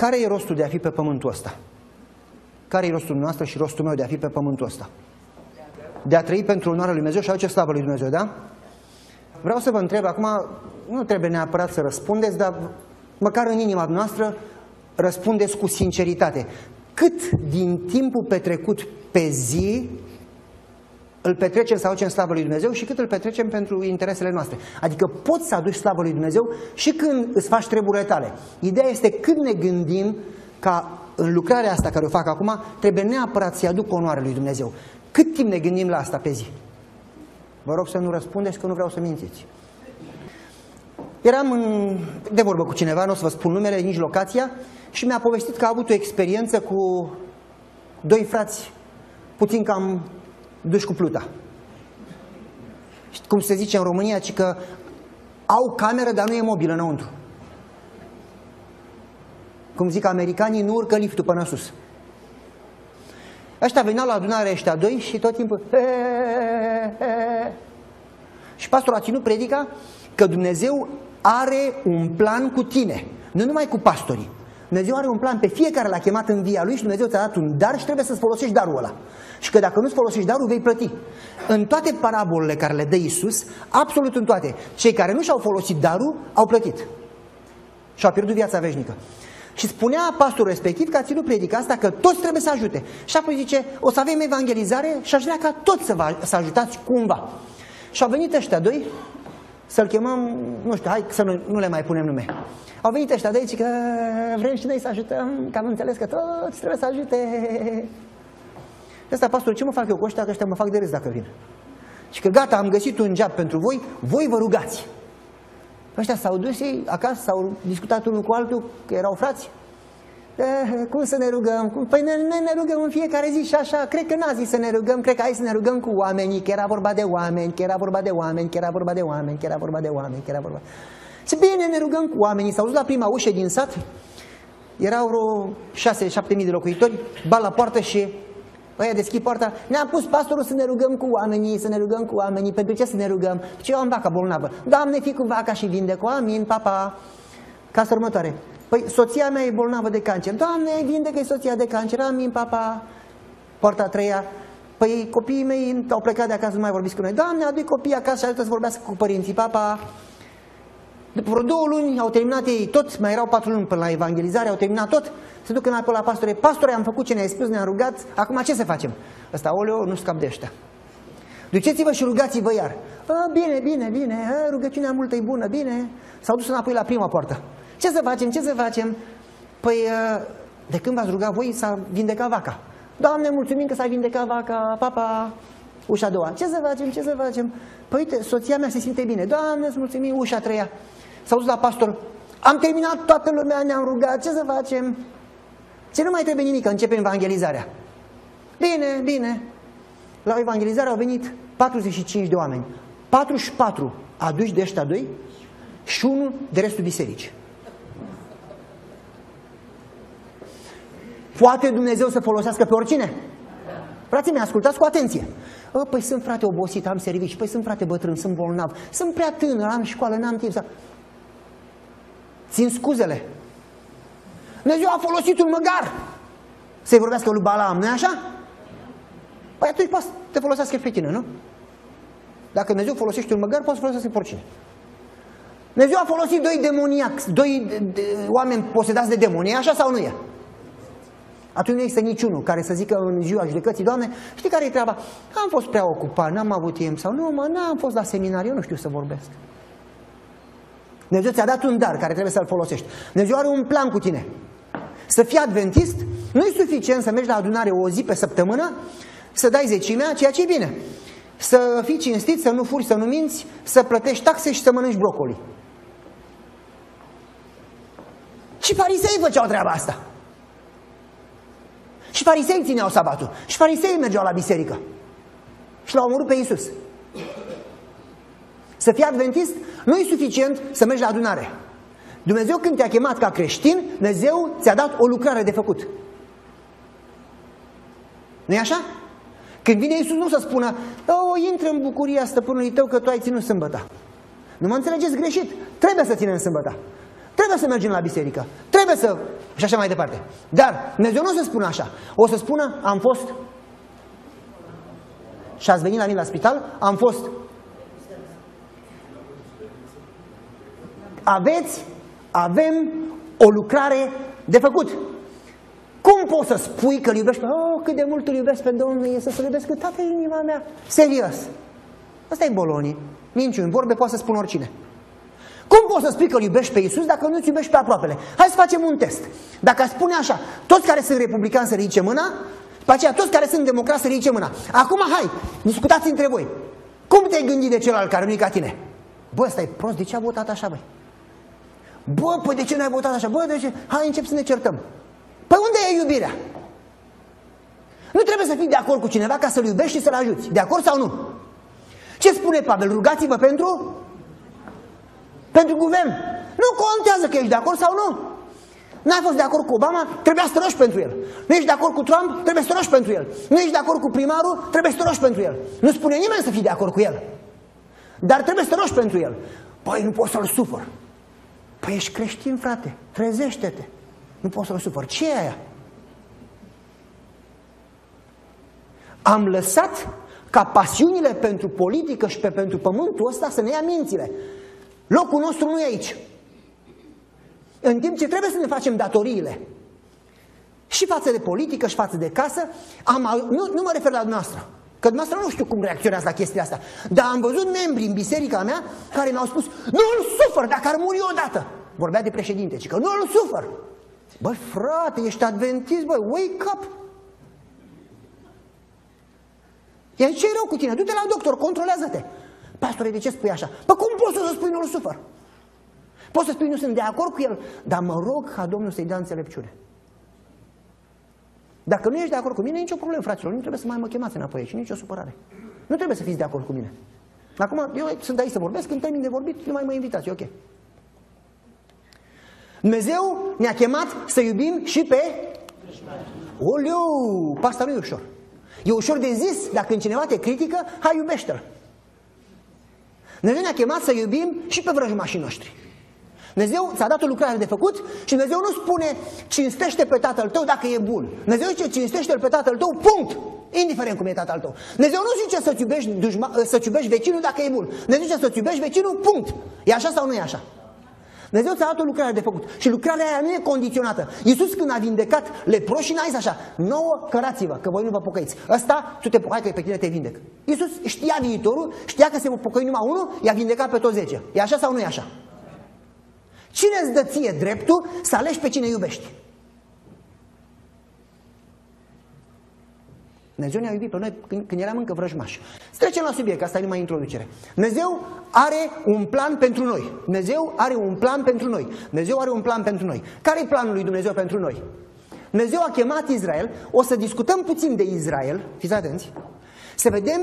Care e rostul de a fi pe pământul ăsta? Care e rostul noastră și rostul meu de a fi pe pământul ăsta? De a trăi pentru onoarea lui Dumnezeu și a aduce slavă lui Dumnezeu, da? Vreau să vă întreb acum, nu trebuie neapărat să răspundeți, dar măcar în inima noastră răspundeți cu sinceritate. Cât din timpul petrecut pe zi îl petrecem să aducem slavă lui Dumnezeu și cât îl petrecem pentru interesele noastre. Adică poți să aduci slavă lui Dumnezeu și când îți faci treburile tale. Ideea este când ne gândim ca în lucrarea asta care o fac acum, trebuie neapărat să-i aduc onoare lui Dumnezeu. Cât timp ne gândim la asta pe zi? Vă rog să nu răspundeți că nu vreau să mințiți. Eram în, de vorbă cu cineva, nu o să vă spun numele, nici locația, și mi-a povestit că a avut o experiență cu doi frați, puțin cam duși cu pluta. Cum se zice în România, ci că au cameră, dar nu e mobilă înăuntru. Cum zic americanii, nu urcă liftul până sus. Ăștia veneau la adunare ăștia doi și tot timpul... He, he, he. Și pastorul a ținut predica că Dumnezeu are un plan cu tine, nu numai cu pastorii. Dumnezeu are un plan pe fiecare l-a chemat în via lui și Dumnezeu ți-a dat un dar și trebuie să-ți folosești darul ăla. Și că dacă nu-ți folosești darul, vei plăti. În toate parabolele care le dă Isus, absolut în toate, cei care nu și-au folosit darul, au plătit. Și au pierdut viața veșnică. Și spunea pastorul respectiv că a ținut predica asta că toți trebuie să ajute. Și apoi zice, o să avem evangelizare și aș vrea ca toți să, vă, să ajutați cumva. Și au venit ăștia doi, să-l chemăm, nu știu, hai să nu, nu le mai punem nume. Au venit ăștia doi și că vrem și noi să ajutăm, că am înțeles că toți trebuie să ajute. Ăsta, pastor, ce mă fac eu cu ăștia, că ăștia mă fac de râs dacă vin. Și că gata, am găsit un job pentru voi, voi vă rugați. Ăștia s-au dus ei acasă, s-au discutat unul cu altul, că erau frați. Eh, cum să ne rugăm? Păi ne, ne, ne rugăm în fiecare zi și așa. Cred că n-a zis să ne rugăm, cred că hai să ne rugăm cu oamenii, că era vorba de oameni, că era vorba de oameni, că era vorba de oameni, că era vorba de oameni, că era vorba... Ce bine, ne rugăm cu oamenii. S-au dus la prima ușă din sat, erau vreo 6-7 mii de locuitori, ba la poartă și Ăia deschid poarta, ne-a pus pastorul să ne rugăm cu oamenii, să ne rugăm cu oamenii. Pentru ce să ne rugăm? Ce eu am vaca bolnavă. Doamne, fi cu vaca și vindecă. Amin, papa. Casa următoare. Păi soția mea e bolnavă de cancer. Doamne, vindecă-i soția de cancer. Amin, papa. Poarta a treia. Păi copiii mei au plecat de acasă, nu mai vorbiți cu noi. Doamne, adu copiii acasă și ajută să vorbească cu părinții. Papa. După vreo două luni au terminat ei tot, mai erau patru luni până la evangelizare, au terminat tot, se duc înapoi la pastore, pastore, am făcut ce ne-ai spus, ne-am rugat, acum ce să facem? Ăsta, oleo, nu scap de ăștia. Duceți-vă și rugați-vă iar. A, bine, bine, bine, a, rugăciunea multă e bună, bine. S-au dus înapoi la prima poartă. Ce să facem, ce să facem? Păi, de când v-ați rugat voi, s-a vindecat vaca. Doamne, mulțumim că s-a vindecat vaca, papa, ușa a doua. Ce să facem, ce să facem? Păi, uite, soția mea se simte bine. Doamne, îți mulțumim, ușa a treia. S-au dus la pastor. Am terminat toată lumea, ne-am rugat, ce să facem? Ce nu mai trebuie nimic, începem evangelizarea. Bine, bine. La evangelizare au venit 45 de oameni. 44 aduși de ăștia doi și unul de restul bisericii. Poate Dumnezeu să folosească pe oricine? Frații mei, ascultați cu atenție. O, păi sunt frate obosit, am servici, păi sunt frate bătrân, sunt bolnav, sunt prea tânăr, am școală, n-am timp să... Țin scuzele. Dumnezeu a folosit un măgar să-i vorbească lui Balaam, nu-i așa? Păi atunci poți să te folosească pe tine, nu? Dacă Dumnezeu folosește un măgar, poți să folosească pe oricine. Dumnezeu a folosit doi demoniaci, doi de, de, oameni posedați de demoni, așa sau nu e? Atunci nu există niciunul care să zică în ziua judecății, Doamne, știi care e treaba? Am fost prea ocupat, n-am avut timp sau nu, mă, n-am fost la seminar, eu nu știu să vorbesc. Dumnezeu ți-a dat un dar care trebuie să-l folosești. Dumnezeu are un plan cu tine. Să fii adventist nu e suficient să mergi la adunare o zi pe săptămână, să dai zecimea, ceea ce e bine. Să fii cinstit, să nu furi, să nu minți, să plătești taxe și să mănânci brocoli. Și farisei făceau treaba asta. Și farisei țineau sabatul. Și farisei mergeau la biserică. Și l-au omorât pe Iisus. Să fii adventist nu e suficient să mergi la adunare. Dumnezeu când te-a chemat ca creștin, Dumnezeu ți-a dat o lucrare de făcut. nu e așa? Când vine Iisus nu să spună, o, intră în bucuria stăpânului tău că tu ai ținut sâmbăta. Nu mă înțelegeți greșit. Trebuie să ținem sâmbăta. Trebuie să mergem la biserică, trebuie să... și așa mai departe. Dar Dumnezeu nu o să spună așa. O să spună, am fost și ați venit la mine la spital, am fost aveți, avem o lucrare de făcut. Cum poți să spui că îl iubești pe... Oh, cât de mult îl iubesc pe Domnul, este să-l iubesc cu toată inima mea. Serios. Asta e bolonii. Minciuni, vorbe poate să spun oricine. Cum poți să spui că îl iubești pe Iisus dacă nu-ți iubești pe aproapele? Hai să facem un test. Dacă spune așa, toți care sunt republicani să ridice mâna, pe aceea toți care sunt democrați să ridice mâna. Acum, hai, discutați între voi. Cum te-ai gândit de celălalt care nu e ca tine? Bă, ăsta e prost, de ce a votat așa, băi? Bă, păi de ce nu ai votat așa? Bă, de ce? Hai, încep să ne certăm. Păi unde e iubirea? Nu trebuie să fii de acord cu cineva ca să-l iubești și să-l ajuți. De acord sau nu? Ce spune Pavel? Rugați-vă pentru? Pentru guvern. Nu contează că ești de acord sau nu. N-ai fost de acord cu Obama, trebuia să te rogi pentru el. Nu ești de acord cu Trump, trebuie să te rogi pentru el. Nu ești de acord cu primarul, trebuie să te rogi pentru el. Nu spune nimeni să fii de acord cu el. Dar trebuie să te rogi pentru el. Păi nu poți să-l sufăr. Păi ești creștin, frate, trezește-te. Nu poți să-l sufăr. Ce e aia? Am lăsat ca pasiunile pentru politică și pe pentru pământul ăsta să ne ia mințile. Locul nostru nu e aici. În timp ce trebuie să ne facem datoriile. Și față de politică și față de casă, am, nu, nu mă refer la dumneavoastră. Că dumneavoastră nu știu cum reacționează la chestia asta. Dar am văzut membri în biserica mea care mi-au spus nu îl sufăr dacă ar muri odată. Vorbea de președinte, ci că nu îl sufăr. Băi, frate, ești adventist, băi, wake up! Iar ce rău cu tine? Du-te la doctor, controlează-te. Pastore, de ce spui așa? Păi cum poți să spui nu-l sufăr? Poți să spui nu sunt de acord cu el, dar mă rog ca Domnul să-i dea înțelepciune. Dacă nu ești de acord cu mine, nicio problemă, fraților. Nu trebuie să mai mă chemați înapoi aici, nicio supărare. Nu trebuie să fiți de acord cu mine. Acum, eu sunt aici să vorbesc, când termin de vorbit, nu mai mă invitați, ok. Dumnezeu ne-a chemat să iubim și pe... Oleu, pasta nu e ușor. E ușor de zis, dacă când cineva te critică, hai iubește-l. Dumnezeu ne-a chemat să iubim și pe vrăjmașii noștri. Dumnezeu ți-a dat o lucrare de făcut și Dumnezeu nu spune cinstește pe tatăl tău dacă e bun. Dumnezeu zice cinstește-l pe tatăl tău, punct! Indiferent cum e tatăl tău. Dumnezeu nu zice să-ți iubești, să iubești vecinul dacă e bun. Dumnezeu zice să-ți iubești vecinul, punct! E așa sau nu e așa? Dumnezeu ți-a dat o lucrare de făcut și lucrarea aia nu e condiționată. Iisus când a vindecat leproșii n-a zis așa, nouă cărați-vă, că voi nu vă pocăiți. Ăsta, tu te pocai că pe tine te vindec. Iisus știa viitorul, știa că se pocăi numai unul, i-a vindecat pe toți zece. E așa sau nu e așa? Cine îți dă ție dreptul să alegi pe cine iubești? Dumnezeu ne-a iubit pe noi când, când eram încă vrăjmași. Să trecem la subiect, asta e numai introducere. Dumnezeu are un plan pentru noi. Dumnezeu are un plan pentru noi. Dumnezeu are un plan pentru noi. Care e planul lui Dumnezeu pentru noi? Dumnezeu a chemat Israel. O să discutăm puțin de Israel. Fiți atenți. Să vedem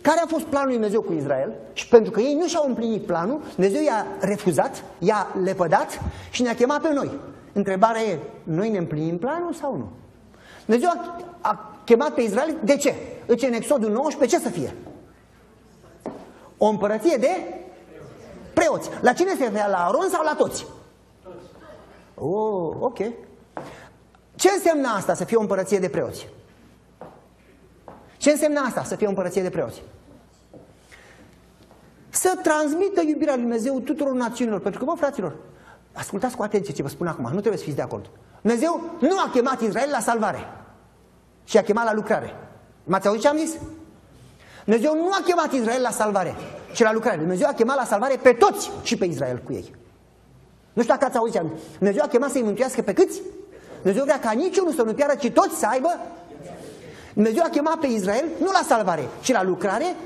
care a fost planul lui Dumnezeu cu Israel și pentru că ei nu și-au împlinit planul, Dumnezeu i-a refuzat, i-a lepădat și ne-a chemat pe noi. Întrebarea e, noi ne împlinim planul sau nu? Dumnezeu a, a chemat pe Israel, de ce? Îți în Exodul 19, ce să fie? O împărăție de preoți. La cine se referea? La Aron sau la toți? Oh, ok. Ce înseamnă asta să fie o împărăție de preoți? Ce înseamnă asta să fie o împărăție de preoți? Să transmită iubirea lui Dumnezeu tuturor națiunilor. Pentru că, bă, fraților, ascultați cu atenție ce vă spun acum, nu trebuie să fiți de acord. Dumnezeu nu a chemat Israel la salvare, ci a chemat la lucrare. M-ați auzit ce am zis? Dumnezeu nu a chemat Israel la salvare, ci la lucrare. Dumnezeu a chemat la salvare pe toți și pe Israel cu ei. Nu știu dacă ați auzit ce am zis. Dumnezeu a chemat să-i mântuiască pe câți? Dumnezeu vrea ca niciunul să nu piară, ci toți să aibă Dumnezeu a chemat pe Israel nu la salvare, ci la lucrare,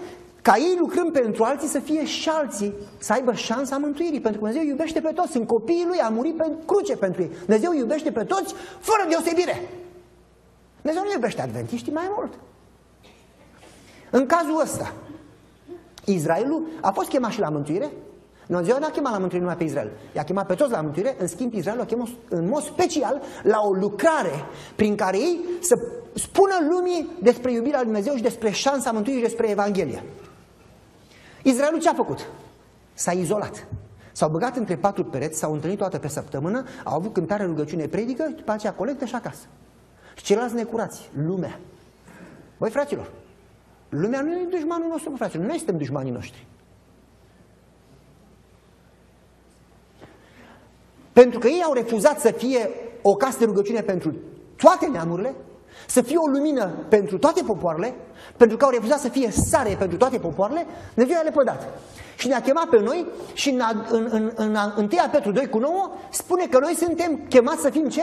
ca ei lucrând pentru alții să fie și alții, să aibă șansa mântuirii, pentru că Dumnezeu iubește pe toți, sunt copiii Lui, a murit pe cruce pentru ei. Dumnezeu iubește pe toți, fără deosebire. Dumnezeu nu iubește adventiștii mai mult. În cazul ăsta, Israelul a fost chemat și la mântuire, Dumnezeu n-a chemat la mântuire numai pe Israel, i-a chemat pe toți la mântuire, în schimb Israel a chemat în mod special la o lucrare prin care ei să spună lumii despre iubirea lui Dumnezeu și despre șansa mântuirii și despre Evanghelie. Israelul ce a făcut? S-a izolat. S-au băgat între patru pereți, s-au întâlnit toată pe săptămână, au avut cântare, rugăciune, predică, după aceea colectă și acasă. Și ceilalți necurați, lumea. Băi, fraților, lumea nu e dușmanul nostru, fraților, noi suntem dușmanii noștri. Pentru că ei au refuzat să fie o casă de rugăciune pentru toate neamurile, să fie o lumină pentru toate popoarele, pentru că au refuzat să fie sare pentru toate popoarele, Dumnezeu le pădat. Și ne-a chemat pe noi și în, în, în, în, în 1 Petru 2 cu 9 spune că noi suntem chemați să fim ce?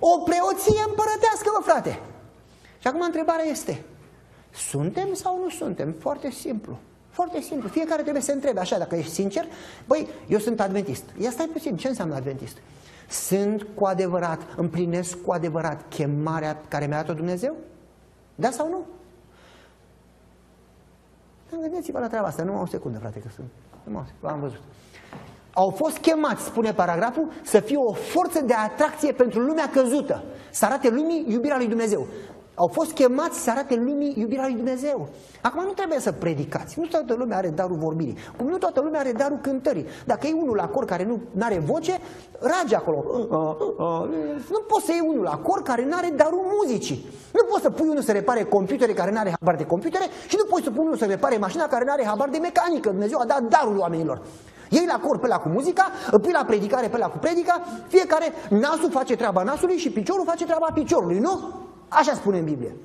O preoție împărătească, mă frate. Și acum întrebarea este, suntem sau nu suntem? Foarte simplu. Foarte simplu. Fiecare trebuie să întrebe așa, dacă ești sincer, băi, eu sunt adventist. Ia stai puțin, ce înseamnă adventist? Sunt cu adevărat, împlinesc cu adevărat chemarea care mi-a dat-o Dumnezeu? Da sau nu? Gândiți-vă la treaba asta, numai o secundă, frate, că sunt. Numai, am văzut. Au fost chemați, spune paragraful, să fie o forță de atracție pentru lumea căzută, să arate lumii iubirea lui Dumnezeu au fost chemați să arate lumii iubirea lui Dumnezeu. Acum nu trebuie să predicați. Nu toată lumea are darul vorbirii. Cum nu toată lumea are darul cântării. Dacă e unul la cor care nu are voce, rage acolo. Nu poți să iei unul la cor care nu are darul muzicii. Nu poți să pui unul să repare computere care nu are habar de computere și nu poți să pui unul să repare mașina care nu are habar de mecanică. Dumnezeu a dat darul oamenilor. Ei la cor pe la cu muzica, îl pui la predicare pe la cu predica, fiecare nasul face treaba nasului și piciorul face treaba piciorului, nu? Așa spune în Biblie.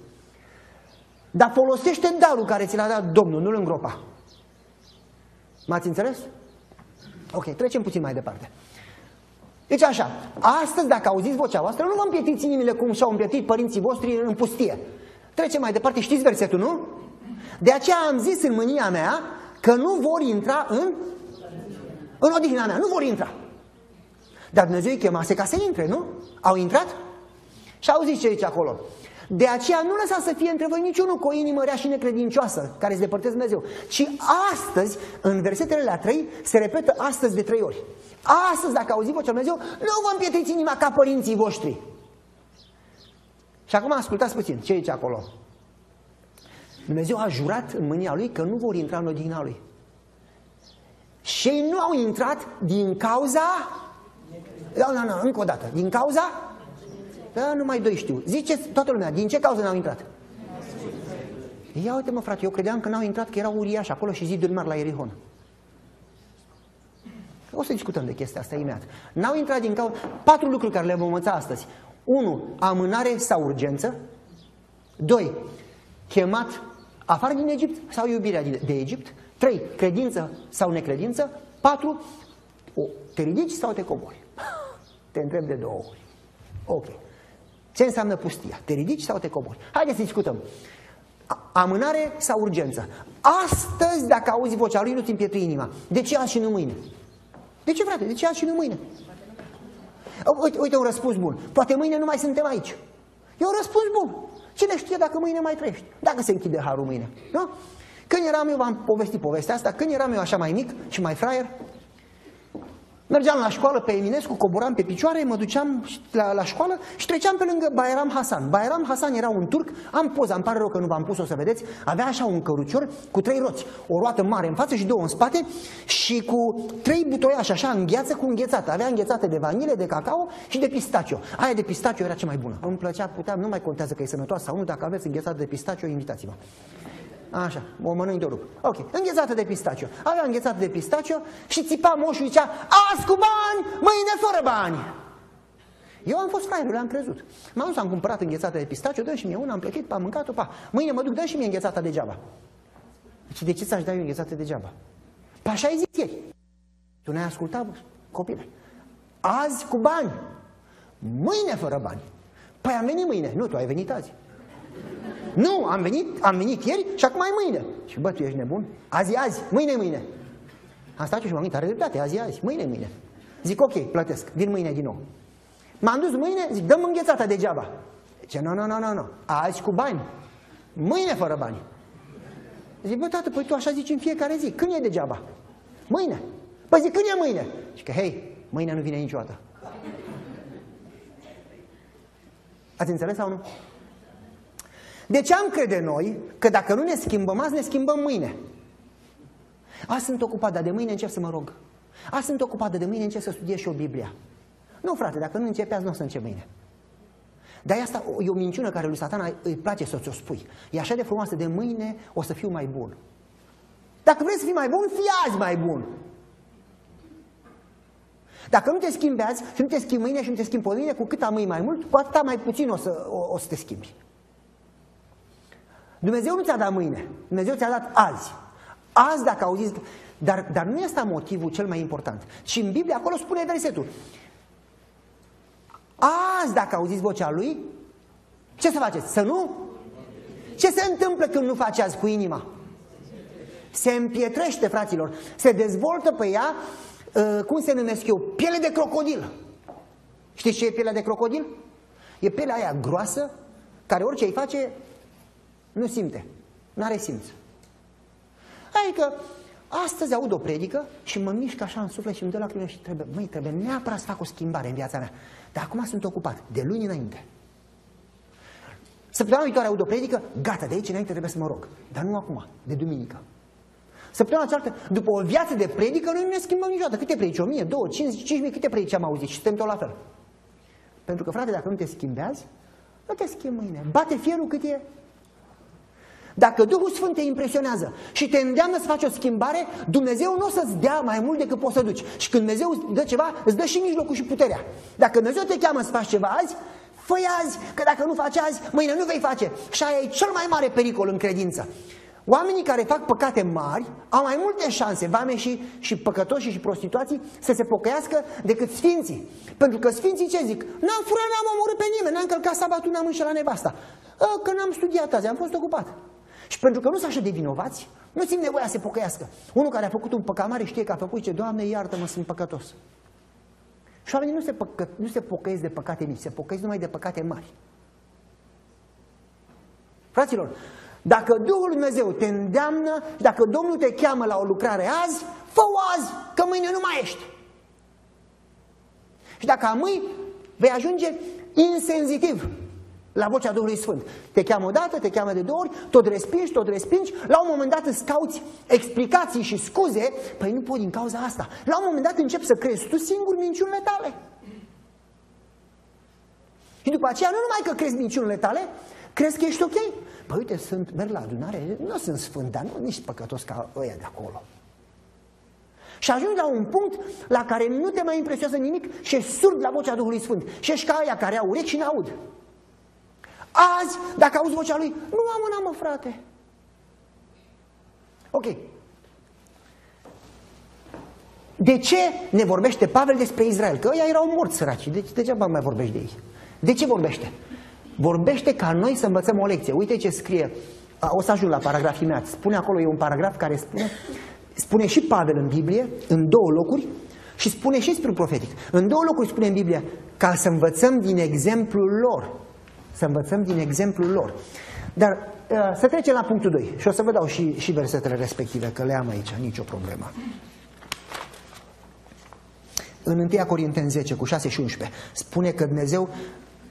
Dar folosește darul care ți l-a dat Domnul, nu-l îngropa. M-ați înțeles? Ok, trecem puțin mai departe. Deci așa, astăzi dacă auziți vocea voastră, nu vă împietiți inimile cum și-au împietit părinții voștri în pustie. Trecem mai departe, știți versetul, nu? De aceea am zis în mânia mea că nu vor intra în, în odihna mea, nu vor intra. Dar Dumnezeu îi chemase ca să intre, nu? Au intrat? Și auziți ce zice acolo. De aceea nu lăsa să fie între voi niciunul cu o inimă rea și necredincioasă, care se depărteze Dumnezeu. Ci astăzi, în versetele la 3, se repetă astăzi de trei ori. Astăzi, dacă auzi vocea Dumnezeu, nu vă împietriți inima ca părinții voștri. Și acum ascultați puțin ce zice acolo. Dumnezeu a jurat în mânia lui că nu vor intra în odihna lui. Și ei nu au intrat din cauza... Da, da, da, încă o dată. Din cauza da, numai doi știu. Ziceți toată lumea, din ce cauză n-au intrat? Ia uite mă frate, eu credeam că n-au intrat, că erau uriași acolo și ziduri mari la Erihon. O să discutăm de chestia asta imediat. N-au intrat din cauza... Patru lucruri care le vom învăța astăzi. Unu, Amânare sau urgență. Doi, Chemat afară din Egipt sau iubirea de Egipt. Trei, Credință sau necredință. Patru, o, Te ridici sau te cobori? Te întreb de două ori. Ok. Ce înseamnă pustia? Te ridici sau te cobori? Haideți să discutăm. Amânare sau urgență? Astăzi, dacă auzi vocea lui, nu-ți împietri inima. De ce azi și nu mâine? De ce, frate? De ce azi și nu mâine? Uite, uite un răspuns bun. Poate mâine nu mai suntem aici. E un răspuns bun. Cine știe dacă mâine mai trăiești? Dacă se închide harul mâine. Nu? Când eram eu, v-am povestit povestea asta, când eram eu așa mai mic și mai fraier, Mergeam la școală pe Eminescu, coboram pe picioare, mă duceam la, la școală și treceam pe lângă Bairam Hasan. Bairam Hasan era un turc, am poza, îmi pare rău că nu v-am pus, o să vedeți, avea așa un cărucior cu trei roți, o roată mare în față și două în spate și cu trei butoiași așa în gheață cu înghețată. Avea înghețate de vanile, de cacao și de pistacio. Aia de pistacio era cea mai bună. Îmi plăcea, puteam, nu mai contează că e sănătoasă sau nu, dacă aveți înghețată de pistacio, invitați-mă. Așa, o mănânc de rup. Ok, înghețată de pistacio. Avea înghețată de pistacio și țipa moșul zicea, azi cu bani, mâine fără bani. Eu am fost fraierul, am crezut. M-am dus, am cumpărat înghețată de pistacio, dă și mie una, am plătit, am mâncat-o, pa. Mâine mă duc, dă și mie înghețata degeaba. Deci de ce ți-aș da eu înghețată degeaba? Pa așa ai zis ieri. Tu n-ai ascultat, copile. Azi cu bani, mâine fără bani. Păi am venit mâine. Nu, tu ai venit azi. Nu, am venit, am venit ieri și acum e mâine. Și bă, tu ești nebun? Azi e azi, mâine e mâine. Am stat și m-am gândit, are dreptate, azi e azi, mâine e mâine. Zic, ok, plătesc, vin mâine din nou. M-am dus mâine, zic, dăm înghețata degeaba. Ce nu, nu, nu, nu, nu. Azi cu bani. Mâine fără bani. Zic, bă, tată, păi tu așa zici în fiecare zi. Când e degeaba? Mâine. Păi zic, când e mâine? Și că, hei, mâine nu vine niciodată. Ați înțeles sau nu? De ce am crede noi că dacă nu ne schimbăm azi, ne schimbăm mâine? Azi sunt ocupat, dar de mâine încep să mă rog. Azi sunt ocupată de mâine, încep să studiez și o Biblia. Nu, frate, dacă nu începe azi, nu o să încep mâine. Dar asta e o minciună care lui satana îi place să ți-o spui. E așa de frumoasă, de mâine o să fiu mai bun. Dacă vrei să fii mai bun, fii azi mai bun. Dacă nu te schimbi azi și nu te schimbi mâine și nu te schimbi mâine, cu cât amâi mai mult, cu atâta mai puțin o să, o, o să te schimbi. Dumnezeu nu ți-a dat mâine, Dumnezeu ți-a dat azi. Azi dacă auziți, dar, dar nu este motivul cel mai important. Și în Biblie acolo spune versetul. Azi dacă auziți vocea lui, ce să faceți? Să nu? Ce se întâmplă când nu faci azi cu inima? Se împietrește, fraților. Se dezvoltă pe ea, uh, cum se numesc eu, piele de crocodil. Știți ce e pielea de crocodil? E pielea aia groasă, care orice îi face, nu simte. Nu are simț. Adică, astăzi aud o predică și mă mișc așa în suflet și îmi dă lacrimile și trebuie, măi, trebuie neapărat să fac o schimbare în viața mea. Dar acum sunt ocupat, de luni înainte. Săptămâna viitoare aud o predică, gata, de aici înainte trebuie să mă rog. Dar nu acum, de duminică. Săptămâna cealaltă, după o viață de predică, noi nu ne schimbăm niciodată. Câte predici? 1000, 2, 5, 5000, câte predici am auzit? Și suntem tot la fel. Pentru că, frate, dacă nu te schimbi azi, nu te schimbi mâine. Bate fierul cât e dacă Duhul Sfânt te impresionează și te îndeamnă să faci o schimbare, Dumnezeu nu o să-ți dea mai mult decât poți să duci. Și când Dumnezeu îți dă ceva, îți dă și mijlocul și puterea. Dacă Dumnezeu te cheamă să faci ceva azi, fă azi, că dacă nu faci azi, mâine nu vei face. Și aia e cel mai mare pericol în credință. Oamenii care fac păcate mari au mai multe șanse, vame și, și păcătoși și prostituații, să se pocăiască decât sfinții. Pentru că sfinții ce zic? N-am furat, n-am omorât pe nimeni, n-am călcat sabatul, n-am înșelat nevasta. Ă, că n-am studiat azi, am fost ocupat. Și pentru că nu sunt așa de vinovați, nu simt nevoia să se pocăiască. Unul care a făcut un păcat mare știe că a făcut, ce Doamne, iartă-mă, sunt păcătos. Și oamenii nu se, păcă, nu se pocăiesc de păcate mici, se pocăiesc numai de păcate mari. Fraților, dacă Duhul Dumnezeu te îndeamnă și dacă Domnul te cheamă la o lucrare azi, fă-o azi, că mâine nu mai ești. Și dacă amâi, vei ajunge insenzitiv la vocea Duhului Sfânt. Te cheamă o dată, te cheamă de două ori, tot respingi, tot respingi, la un moment dat îți cauți explicații și scuze, păi nu pot din cauza asta. La un moment dat începi să crezi tu singur minciunile tale. Și după aceea nu numai că crezi minciunile tale, crezi că ești ok. Păi uite, sunt, merg la adunare, nu sunt sfânt, dar nu nici păcătos ca ăia de acolo. Și ajungi la un punct la care nu te mai impresionează nimic și ești surd la vocea Duhului Sfânt. Și ești ca aia care au urechi și n-aud. Azi, dacă auzi vocea lui, nu am una, mă, frate. Ok. De ce ne vorbește Pavel despre Israel? Că ăia erau morți săraci. Deci degeaba mai vorbești de ei. De ce vorbește? Vorbește ca noi să învățăm o lecție. Uite ce scrie. O să ajung la paragraf imediat. Spune acolo, e un paragraf care spune, spune și Pavel în Biblie, în două locuri, și spune și spre profetic. În două locuri spune în Biblie, ca să învățăm din exemplul lor. Să învățăm din exemplul lor. Dar uh, să trecem la punctul 2 și o să vă dau și, și versetele respective, că le am aici, nicio problemă. În 1 Corinteni 10, cu 6 și 11, spune că Dumnezeu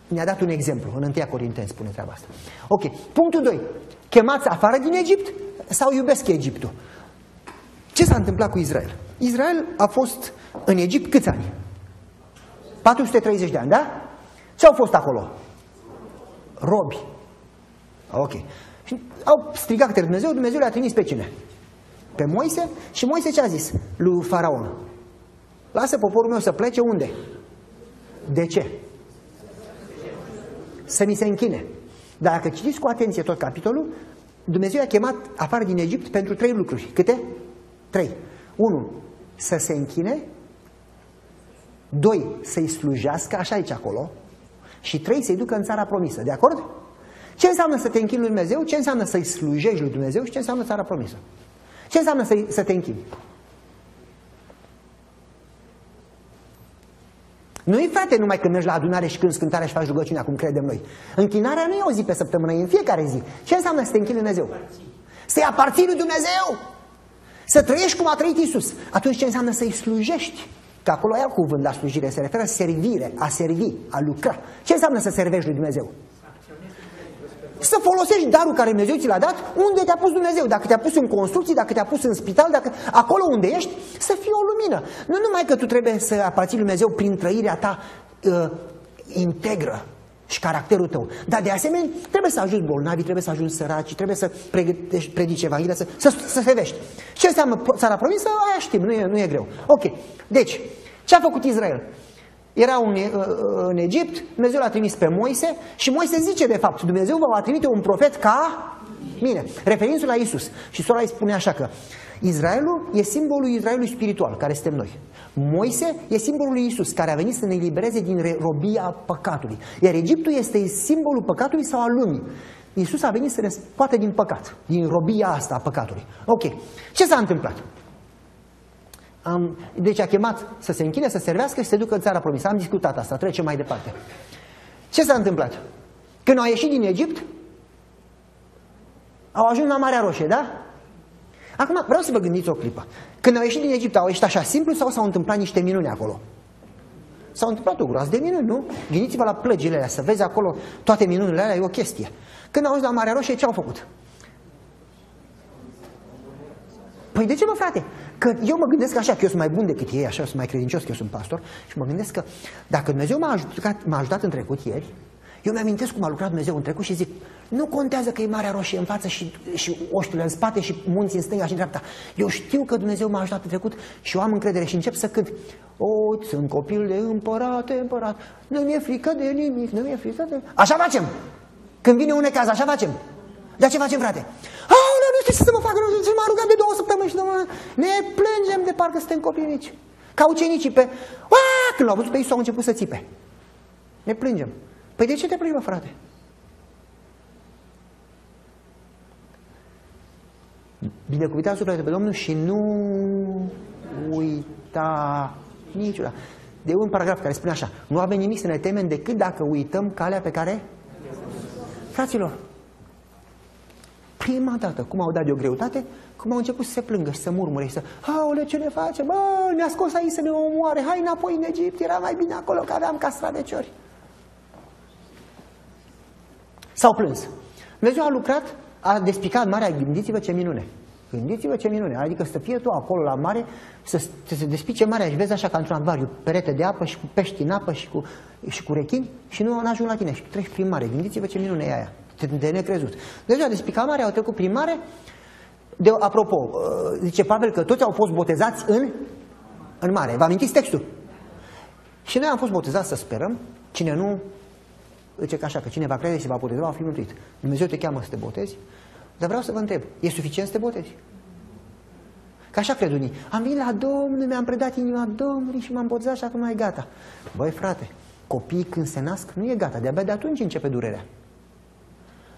ne-a dat un exemplu. În 1 Corinteni spune treaba asta. Ok. Punctul 2. Chemați afară din Egipt sau iubesc Egiptul? Ce s-a întâmplat cu Israel? Israel a fost în Egipt câți ani? 430 de ani, da? Ce au fost acolo? Robi. Ok. Și au strigat către Dumnezeu, Dumnezeu le-a trimis pe cine? Pe Moise și Moise ce a zis lui Faraon? Lasă poporul meu să plece unde? De ce? Să mi se închine. Dar dacă citiți cu atenție tot capitolul, Dumnezeu a chemat afară din Egipt pentru trei lucruri. Câte? Trei. Unu, să se închine. Doi, să-i slujească, așa aici acolo, și trei, să-i ducă în țara promisă. De acord? Ce înseamnă să te închini lui Dumnezeu? Ce înseamnă să-i slujești lui Dumnezeu? Și ce înseamnă țara promisă? Ce înseamnă să, să te închini? Nu e frate numai când mergi la adunare și când scântarea și faci rugăciunea, cum credem noi. Închinarea nu e o zi pe săptămână, e în fiecare zi. Ce înseamnă să te închini lui Dumnezeu? Să-i aparții lui Dumnezeu! Să trăiești cum a trăit Isus. Atunci ce înseamnă să-i slujești? Că acolo e alt cuvânt la slujire, se referă servire, a servi, a lucra. Ce înseamnă să servești lui Dumnezeu? să folosești darul care Dumnezeu ți l-a dat unde te-a pus Dumnezeu. Dacă te-a pus în construcții, dacă te-a pus în spital, dacă acolo unde ești, să fie o lumină. Nu numai că tu trebuie să aparții Lui Dumnezeu prin trăirea ta uh, integră și caracterul tău, dar de asemenea trebuie să ajungi bolnavi, trebuie să ajungi săraci, trebuie să predici Evanghelia, să, să, să se vești. Ce înseamnă țara promisă? Aia știm, nu e, nu e greu. Ok, deci, ce a făcut Israel? Era un, uh, în Egipt, Dumnezeu l-a trimis pe Moise și Moise zice de fapt, Dumnezeu vă va trimite un profet ca mine, referindu la Isus. Și sora îi spune așa că Israelul e simbolul Israelului spiritual, care suntem noi. Moise e simbolul lui Isus, care a venit să ne elibereze din robia păcatului. Iar Egiptul este simbolul păcatului sau al lumii. Isus a venit să ne scoate din păcat, din robia asta a păcatului. Ok. Ce s-a întâmplat? Am, deci a chemat să se închine, să servească și să se ducă în țara promisă. Am discutat asta, trecem mai departe. Ce s-a întâmplat? Când au ieșit din Egipt, au ajuns la Marea Roșie, da? Acum vreau să vă gândiți o clipă. Când au ieșit din Egipt, au ieșit așa simplu sau s-au întâmplat niște minuni acolo? S-au întâmplat o groază de minuni, nu? Gândiți-vă la plăgile alea, să vezi acolo toate minunile alea, e o chestie. Când au ajuns la Marea Roșie, ce au făcut? Păi de ce, mă, frate? Că eu mă gândesc așa, că eu sunt mai bun decât ei, așa, eu sunt mai credincios, că eu sunt pastor și mă gândesc că dacă Dumnezeu m-a ajutat, m-a ajutat în trecut ieri, eu mi-amintesc cum a lucrat Dumnezeu în trecut și zic, nu contează că e Marea Roșie în față și, și oștile în spate și munții în stânga și în dreapta. Eu știu că Dumnezeu m-a ajutat în trecut și eu am încredere și încep să cânt. O, sunt copil de împărate, împărat, nu mi-e frică de nimic, nu mi-e frică de... Așa facem! Când vine un necaz, așa facem. Dar ce facem, frate? Aoleu, nu știu ce să mă fac, nu știu, m-a rugat de două săptămâni și domnule, ne plângem de parcă suntem copii mici. Ca ucenicii pe... Uaa! Când l-au văzut pe Iisus, au început să țipe. Ne plângem. Păi de ce te plângi, mă, frate? Binecuvântat sufletul pe Domnul și nu uita niciodată. De un paragraf care spune așa, nu avem nimic să ne temem decât dacă uităm calea pe care... Fraților, prima dată, cum au dat de o greutate, cum au început să se plângă și să murmure și să, aole, ce ne facem? Bă, ne-a scos aici să ne omoare, hai înapoi în Egipt, era mai bine acolo, că aveam castraveciori. S-au plâns. Dumnezeu a lucrat, a despicat marea, gândiți-vă ce minune. Gândiți-vă ce minune, adică să fie tu acolo la mare, să, să se despice marea și vezi așa ca într-un acvariu, perete de apă și cu pești în apă și cu, și cu rechini și nu ajung la tine și treci prin mare. Gândiți-vă ce minune e aia, de, de necrezut. Dumnezeu a despicat marea, au trecut prin mare, de, apropo, uh, zice Pavel că toți au fost botezați în, în mare. Vă amintiți textul? Și noi am fost botezați să sperăm, cine nu zice că așa, că cine va crede și va boteza va fi mântuit. Dumnezeu te cheamă să te botezi, dar vreau să vă întreb, e suficient să te botezi? Că așa cred unii. Am venit la Domnul, mi-am predat inima Domnului și m-am botezat și acum e gata. Băi, frate, copiii când se nasc nu e gata, de-abia de atunci începe durerea.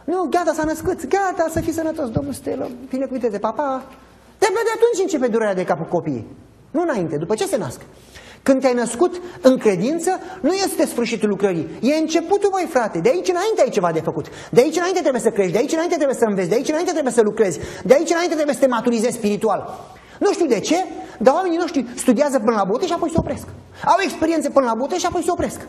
Nu, gata, s-a născut, gata, să fii sănătos, Domnul Stelă, binecuvinteze, papa. De-abia de atunci începe durerea de capul copiii. Nu înainte, după ce se nasc. Când te-ai născut în credință, nu este sfârșitul lucrării. E începutul, voi frate. De aici înainte ai ceva de făcut. De aici înainte trebuie să crești, de aici înainte trebuie să înveți, de aici înainte trebuie să lucrezi, de aici înainte trebuie să te maturizezi spiritual. Nu știu de ce, dar oamenii noștri studiază până la bote și apoi se opresc. Au experiențe până la bote și apoi se opresc.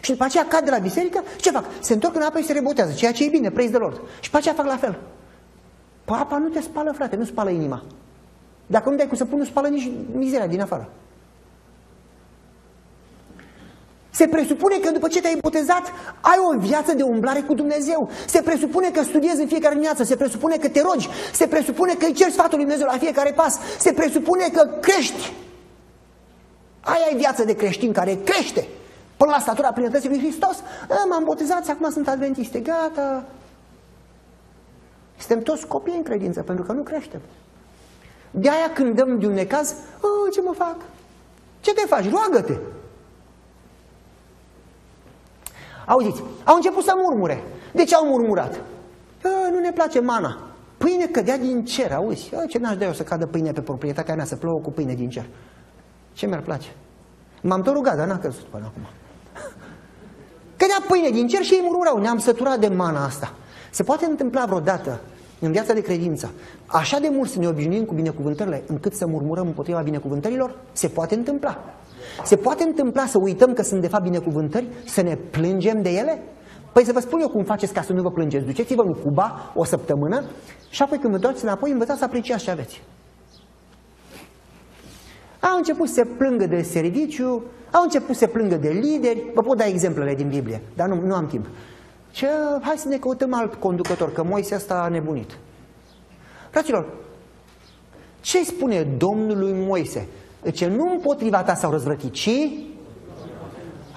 Și după aceea cad de la biserică și ce fac? Se întorc în apă și se rebotează, ceea ce e bine, praise the Lord. Și după aceea fac la fel. Păi apa nu te spală, frate, nu spală inima. Dacă nu dai cu să pun, nu spală nici mizeria din afară. Se presupune că după ce te-ai botezat, ai o viață de umblare cu Dumnezeu. Se presupune că studiezi în fiecare dimineață, se presupune că te rogi, se presupune că îi ceri sfatul lui Dumnezeu la fiecare pas, se presupune că crești. Aia e viață de creștin care crește până la statura plinătății lui Hristos. M-am botezat și acum sunt adventiste. Gata. Suntem toți copii în credință, pentru că nu creștem. De aia când dăm de un necaz, oh, ce mă fac? Ce te faci? Roagă-te! Auziți, au început să murmure. De ce au murmurat? nu ne place mana. Pâine cădea din cer, auzi? ce n-aș da eu să cadă pâine pe proprietatea mea, să plouă cu pâine din cer? Ce mi-ar place? M-am tot rugat, dar n-a căzut până acum. Cădea pâine din cer și ei murmurau. Ne-am săturat de mana asta. Se poate întâmpla vreodată în viața de credință așa de mult să ne obișnuim cu binecuvântările încât să murmurăm împotriva binecuvântărilor? Se poate întâmpla. Se poate întâmpla să uităm că sunt de fapt binecuvântări, să ne plângem de ele? Păi să vă spun eu cum faceți ca să nu vă plângeți. Duceți-vă în Cuba o săptămână și apoi când vă întoarceți înapoi, învățați să apreciați ce aveți. Au început să se plângă de serviciu, au început să se plângă de lideri, vă pot da exemplele din Biblie, dar nu, nu am timp. Ce, hai să ne căutăm alt conducător, că Moise ăsta a nebunit. Fraților, ce spune Domnului Moise? Deci nu împotriva ta s-au răzvrătit, ci...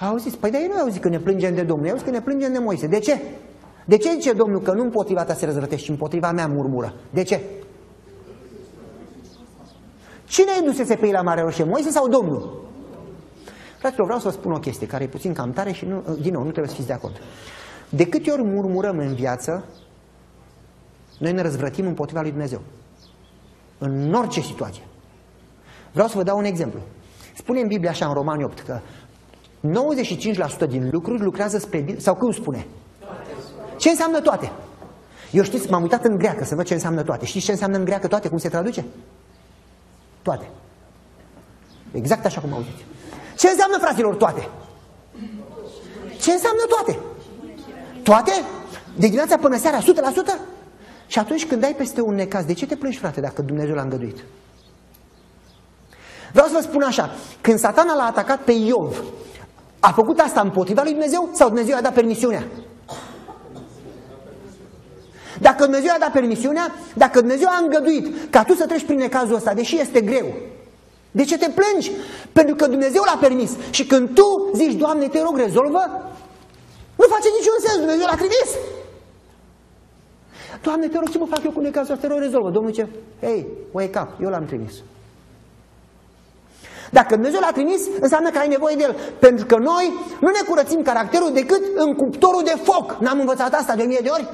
Au zis, păi de ei nu au zis că ne plângem de Domnul, au zis că ne plângem de Moise. De ce? De ce zice Domnul că nu împotriva ta se răzvrătești, ci împotriva mea murmură? De ce? Cine dusese pe ei la Mare Roșie, Moise sau Domnul? Fraților, vreau să vă spun o chestie care e puțin cam tare și, nu, din nou, nu trebuie să fiți de acord. De câte ori murmurăm în viață, noi ne răzvrătim împotriva lui Dumnezeu. În orice situație. Vreau să vă dau un exemplu. Spune în Biblie așa în Romani 8 că 95% din lucruri lucrează spre bine, sau cum spune? Ce înseamnă toate? Eu știți, m-am uitat în greacă să văd ce înseamnă toate. Știți ce înseamnă în greacă toate? Cum se traduce? Toate. Exact așa cum auziți. Ce înseamnă, fraților, toate? Ce înseamnă toate? Toate? De dimineața până seara, 100%? Și atunci când ai peste un necaz, de ce te plângi, frate, dacă Dumnezeu l-a îngăduit? Vreau să vă spun așa, când satana l-a atacat pe Iov, a făcut asta împotriva lui Dumnezeu sau Dumnezeu a dat permisiunea? Dacă Dumnezeu a dat permisiunea, dacă Dumnezeu a îngăduit ca tu să treci prin necazul ăsta, deși este greu, de ce te plângi? Pentru că Dumnezeu l-a permis. Și când tu zici, Doamne, te rog, rezolvă, nu face niciun sens, Dumnezeu l-a trimis. Doamne, te rog, ce mă fac eu cu necazul ăsta? Te rog, rezolvă. Domnul ce? Hei, wake up, eu l-am trimis. Dacă Dumnezeu l-a trimis, înseamnă că ai nevoie de el. Pentru că noi nu ne curățim caracterul decât în cuptorul de foc. N-am învățat asta de o mie de ori?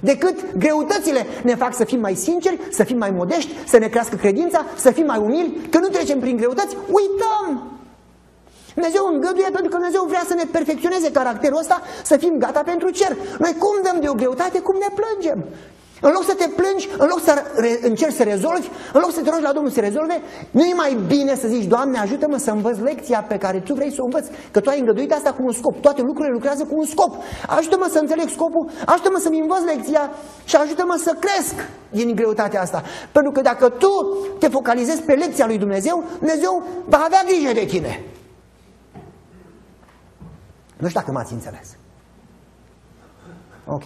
Decât greutățile ne fac să fim mai sinceri, să fim mai modești, să ne crească credința, să fim mai umili. Când nu trecem prin greutăți, uităm! Dumnezeu îngăduie pentru că Dumnezeu vrea să ne perfecționeze caracterul ăsta, să fim gata pentru cer. Noi cum dăm de o greutate, cum ne plângem. În loc să te plângi, în loc să încerci să rezolvi, în loc să te rogi la Domnul să rezolve, nu e mai bine să zici, Doamne, ajută-mă să învăț lecția pe care Tu vrei să o învăț, că Tu ai îngăduit asta cu un scop. Toate lucrurile lucrează cu un scop. Ajută-mă să înțeleg scopul, ajută-mă să-mi învăț lecția și ajută-mă să cresc din greutatea asta. Pentru că dacă Tu te focalizezi pe lecția lui Dumnezeu, Dumnezeu va avea grijă de tine. Nu știu dacă m-ați înțeles. Ok.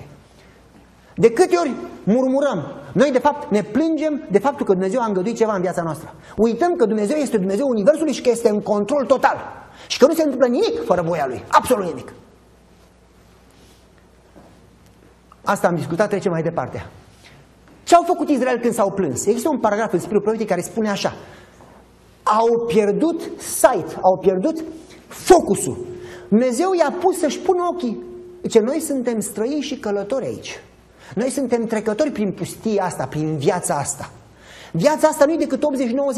De câte ori murmurăm, noi de fapt ne plângem de faptul că Dumnezeu a îngăduit ceva în viața noastră. Uităm că Dumnezeu este Dumnezeu Universului și că este în control total. Și că nu se întâmplă nimic fără voia Lui. Absolut nimic. Asta am discutat, trecem mai departe. Ce au făcut Israel când s-au plâns? Există un paragraf în Spiritul Profetic care spune așa. Au pierdut sight, au pierdut focusul. Dumnezeu i-a pus să-și pună ochii. Deci noi suntem străini și călători aici. Noi suntem trecători prin pustia asta, prin viața asta. Viața asta nu e decât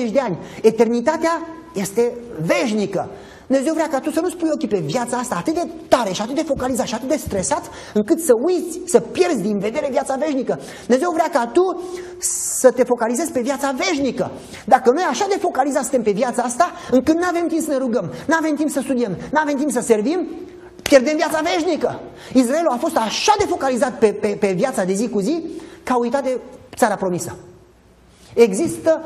80-90 de ani. Eternitatea este veșnică. Dumnezeu vrea ca tu să nu spui ochii pe viața asta atât de tare și atât de focalizat și atât de stresat încât să uiți, să pierzi din vedere viața veșnică. Dumnezeu vrea ca tu să te focalizezi pe viața veșnică. Dacă noi așa de focalizați suntem pe viața asta, încât nu avem timp să ne rugăm, nu avem timp să studiem, nu avem timp să servim, pierdem viața veșnică. Israelul a fost așa de focalizat pe, pe, pe viața de zi cu zi că a uitat de țara promisă. Există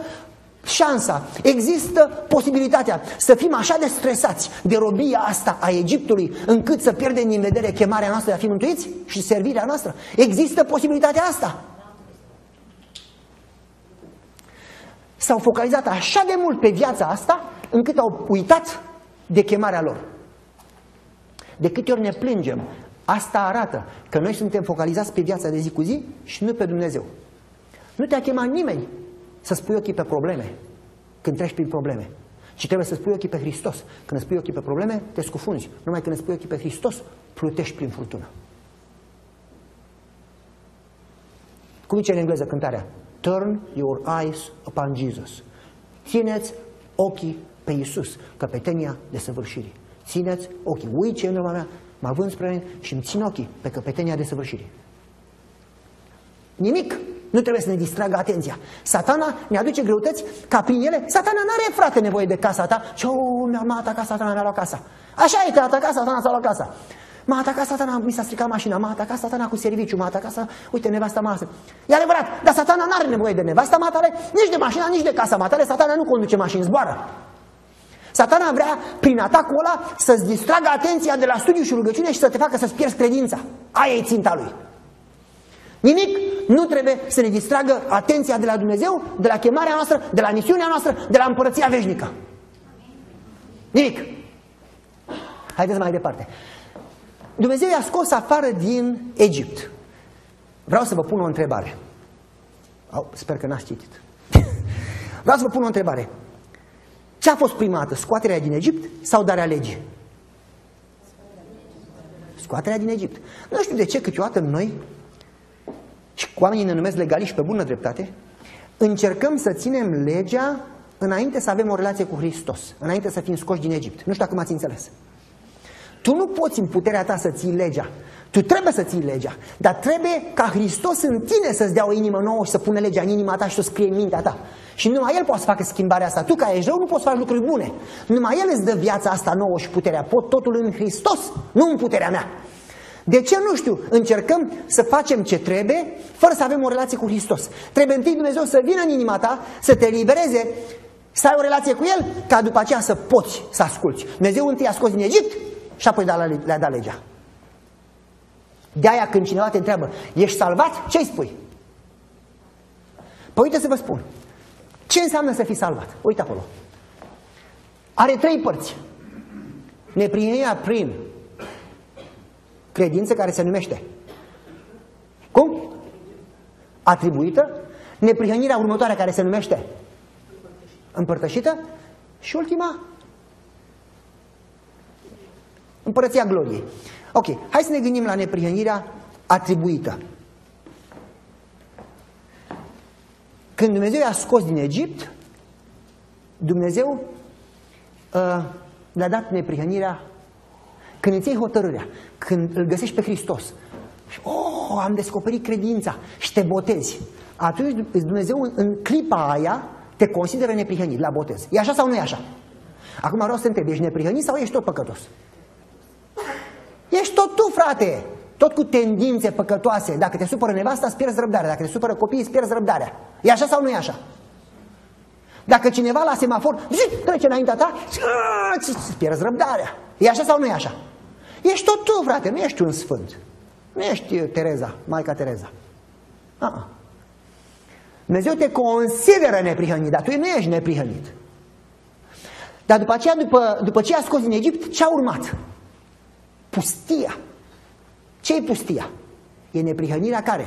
șansa, există posibilitatea să fim așa de stresați de robia asta a Egiptului încât să pierdem din vedere chemarea noastră de a fi mântuiți și servirea noastră. Există posibilitatea asta. S-au focalizat așa de mult pe viața asta încât au uitat de chemarea lor. De câte ori ne plângem, asta arată că noi suntem focalizați pe viața de zi cu zi și nu pe Dumnezeu. Nu te-a chemat nimeni să spui ochii pe probleme când treci prin probleme. Și trebuie să spui ochii pe Hristos. Când spui ochii pe probleme, te scufunzi. Numai când spui ochii pe Hristos, plutești prin furtună. Cum zice în engleză cântarea? Turn your eyes upon Jesus. Țineți ochii pe Iisus, căpetenia de săvârșirii. Țineți ochii. Uiți ce în mea, mă vând spre mine și îmi țin ochii pe căpetenia de săvârșirii. Nimic nu trebuie să ne distragă atenția. Satana ne aduce greutăți ca prin ele. Satana nu are frate nevoie de casa ta. Și o, mi-a atacat satana, mi-a luat casa. Așa e, te-a atacat satana, s-a luat casa. M-a atacat satana, mi s-a stricat mașina, m-a atacat satana cu serviciu, m-a atacat satana, uite, nevasta masă. E adevărat, dar satana nu are nevoie de nevasta matale, nici de mașina, nici de casa matale, satana nu conduce mașini, zboară. Satana vrea, prin atacul ăla, să-ți distragă atenția de la studiu și rugăciune și să te facă să-ți pierzi credința. Aia e ținta lui. Nimic nu trebuie să ne distragă atenția de la Dumnezeu, de la chemarea noastră, de la misiunea noastră, de la împărăția veșnică. Nimic. Haideți mai departe. Dumnezeu i-a scos afară din Egipt. Vreau să vă pun o întrebare. Au, sper că n-ați citit. Vreau să vă pun o întrebare. Ce a fost prima dată? Scoaterea din Egipt sau darea legii? Scoaterea din Egipt. Nu știu de ce câteodată noi, și oamenii ne numesc legaliști pe bună dreptate, încercăm să ținem legea înainte să avem o relație cu Hristos, înainte să fim scoși din Egipt. Nu știu dacă m-ați înțeles. Tu nu poți în puterea ta să ții legea. Tu trebuie să ții legea, dar trebuie ca Hristos în tine să-ți dea o inimă nouă și să pună legea în inima ta și să o scrie în mintea ta. Și numai El poate să facă schimbarea asta. Tu, ca ești rău, nu poți să faci lucruri bune. Numai El îți dă viața asta nouă și puterea. Pot totul în Hristos, nu în puterea mea. De ce nu știu? Încercăm să facem ce trebuie fără să avem o relație cu Hristos. Trebuie întâi Dumnezeu să vină în inima ta, să te libereze, să ai o relație cu El, ca după aceea să poți să asculți. Dumnezeu întâi a scos din Egipt și apoi le-a dat legea. De aia când cineva te întreabă, ești salvat? Ce-i spui? Păi uite să vă spun. Ce înseamnă să fii salvat? Uite acolo. Are trei părți. Neprihănirea prin credință care se numește. Cum? Atribuită. Neprihănirea următoare care se numește împărtășită. Și ultima, împărăția gloriei. Ok, hai să ne gândim la neprihănirea atribuită. Când Dumnezeu i-a scos din Egipt, Dumnezeu uh, le-a dat neprihănirea când îți iei hotărârea, când îl găsești pe Hristos și, oh, am descoperit credința și te botezi, atunci Dumnezeu în clipa aia te consideră neprihănit la botez. E așa sau nu e așa? Acum vreau să te întreb, ești neprihănit sau ești tot păcătos? Ești tot tu, frate! Tot cu tendințe păcătoase. Dacă te supără nevasta, îți pierzi răbdarea. Dacă te supără copiii, îți pierzi răbdarea. E așa sau nu e așa? Dacă cineva la semafor zi, trece înaintea ta, îți pierzi răbdarea. E așa sau nu e așa? Ești tot tu, frate, nu ești un sfânt. Nu ești Tereza, Maica Tereza. A -a. Dumnezeu te consideră neprihănit, dar tu nu ești neprihănit. Dar după aceea, după, după ce a scos din Egipt, ce a urmat? Pustia. Ce e pustia? E neprihănirea care?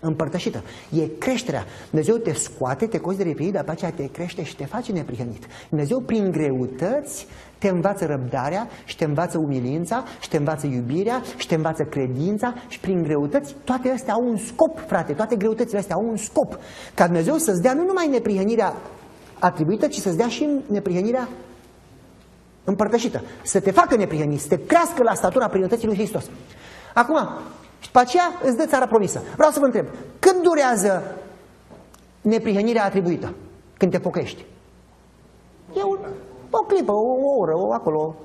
Împărtășită. E creșterea. Dumnezeu te scoate, te cozi de repede, după aceea te crește și te face neprihănit. Dumnezeu prin greutăți te învață răbdarea și te învață umilința și te învață iubirea și te învață credința și prin greutăți toate astea au un scop, frate, toate greutățile astea au un scop. Ca Dumnezeu să-ți dea nu numai neprihănirea atribuită, ci să-ți dea și neprihănirea împărtășită. Să te facă neprihănit, să te crească la statura plinătății lui Hristos. Acum, și după aceea îți dă țara promisă. Vreau să vă întreb, cât durează neprihănirea atribuită? Când te pocăiești? E un, o clipă, o, o oră, o, acolo,